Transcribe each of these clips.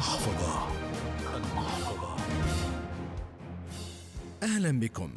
المحفظة. المحفظة. أهلا بكم.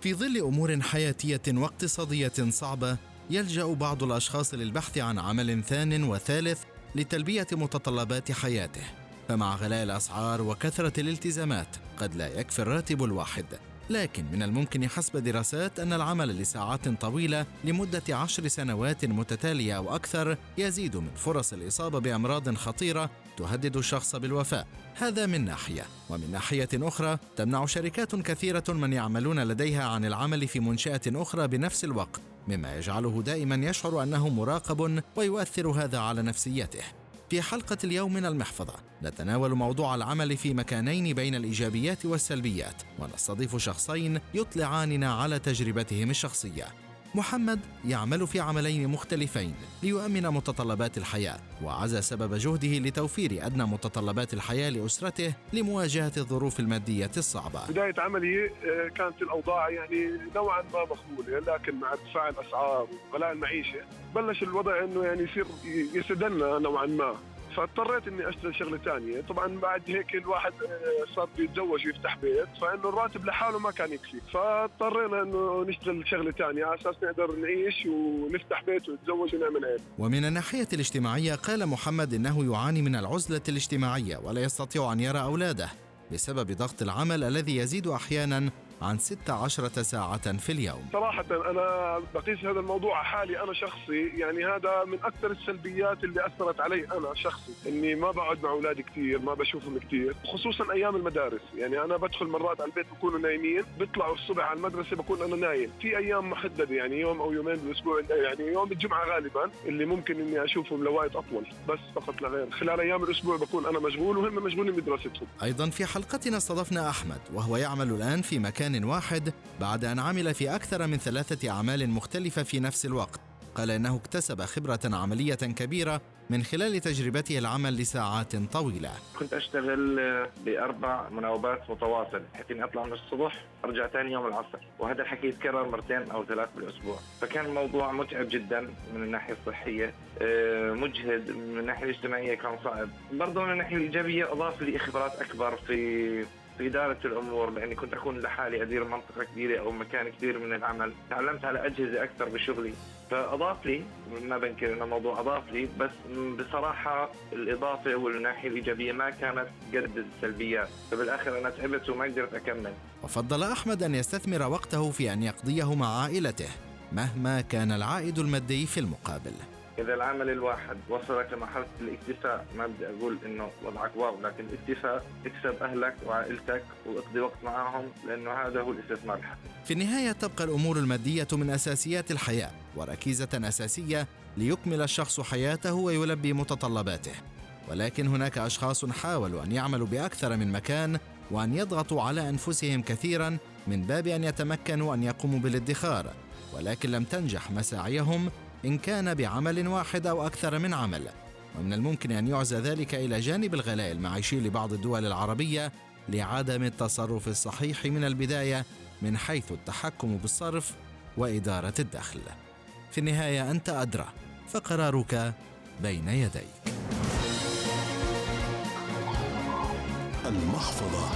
في ظل أمور حياتية واقتصادية صعبة يلجأ بعض الأشخاص للبحث عن عمل ثان وثالث لتلبية متطلبات حياته. فمع غلاء الأسعار وكثرة الالتزامات قد لا يكفي الراتب الواحد. لكن من الممكن حسب دراسات أن العمل لساعات طويلة لمدة عشر سنوات متتالية أو أكثر يزيد من فرص الإصابة بأمراض خطيرة تهدد الشخص بالوفاة. هذا من ناحية. ومن ناحية أخرى تمنع شركات كثيرة من يعملون لديها عن العمل في منشأة أخرى بنفس الوقت مما يجعله دائما يشعر أنه مراقب ويؤثر هذا على نفسيته. في حلقة اليوم من المحفظة. نتناول موضوع العمل في مكانين بين الإيجابيات والسلبيات ونستضيف شخصين يطلعاننا على تجربتهم الشخصية. محمد يعمل في عملين مختلفين ليؤمن متطلبات الحياة وعزى سبب جهده لتوفير أدنى متطلبات الحياة لأسرته لمواجهة الظروف المادية الصعبة. بداية عملي آه، كانت الأوضاع يعني نوعا ما مقبولة لكن مع ارتفاع الأسعار وغلاء المعيشة بلش الوضع أنه يعني يصير يسدنا نوعا ما. فاضطريت إني اشتغل شغلة ثانية. طبعا بعد هيك الواحد آه، صار بيتزوج ويفتح بيت فإنه الراتب لحاله ما كان يكفي. فاضطرينا إنه نشتغل شغله ثانية على أساس نقدر نعيش ونفتح بيت ونتزوج ونعمل عيل ومن الناحية الاجتماعية قال محمد إنه يعاني من العزلة الاجتماعية ولا يستطيع أن يرى أولاده بسبب ضغط العمل الذي يزيد أحيانا عن 16 ساعة في اليوم. صراحة أنا بقيس هذا الموضوع حالي أنا شخصي يعني هذا من أكثر السلبيات اللي أثرت علي أنا شخصي إني ما بقعد مع أولادي كثير ما بشوفهم كثير خصوصا أيام المدارس. يعني أنا بدخل مرات على البيت بكونوا نايمين بيطلعوا الصبح على المدرسة بكون أنا نايم. في أيام محددة يعني يوم أو يومين بالأسبوع يعني يوم الجمعة غالبا اللي ممكن إني أشوفهم لوقت أطول بس فقط لا غير. خلال أيام الأسبوع بكون أنا مشغول وهم مشغولين بدراستهم أيضا في حلقتنا استضفنا أحمد وهو يعمل الآن في مكان مكان واحد بعد أن عمل في أكثر من ثلاثة أعمال مختلفة في نفس الوقت. قال إنه اكتسب خبرة عملية كبيرة من خلال تجربته العمل لساعات طويلة. كنت أشتغل بأربع مناوبات متواصل بحيث إني أطلع من الصبح أرجع ثاني يوم العصر. وهذا الحكي يتكرر مرتين أو ثلاث بالأسبوع. فكان الموضوع متعب جدا من الناحية الصحية آه، مجهد من الناحية الاجتماعية كان صعب. برضه من الناحية الإيجابية أضاف لي خبرات أكبر في في إدارة الأمور لأني كنت أكون لحالي أدير منطقة كبيرة أو مكان كبير من العمل. تعلمت على أجهزة أكثر بشغلي. فأضاف لي ما بنكر أن الموضوع أضاف لي بس بصراحة الإضافة والناحية الإيجابية ما كانت قد السلبيات. فبالآخر أنا تعبت وما قدرت أكمل. وفضل أحمد أن يستثمر وقته في أن يقضيه مع عائلته مهما كان العائد المادي في المقابل. إذا العمل الواحد وصلك لمرحلة الاكتفاء ما بدي أقول إنه وضعك واو لكن الاكتفاء اكسب أهلك وعائلتك واقضي وقت معهم لأنه هذا هو الاستثمار الحقيقي. في النهاية تبقى الأمور المادية من أساسيات الحياة وركيزة أساسية ليكمل الشخص حياته ويلبي متطلباته. ولكن هناك أشخاص حاولوا أن يعملوا بأكثر من مكان وأن يضغطوا على أنفسهم كثيرا من باب أن يتمكنوا أن يقوموا بالادخار ولكن لم تنجح مساعيهم إن كان بعمل واحد أو أكثر من عمل ومن الممكن أن يعزى ذلك إلى جانب الغلاء المعيشي لبعض الدول العربية لعدم التصرف الصحيح من البداية من حيث التحكم بالصرف وإدارة الدخل. في النهاية أنت أدرى فقرارك بين يديك. المحفظة.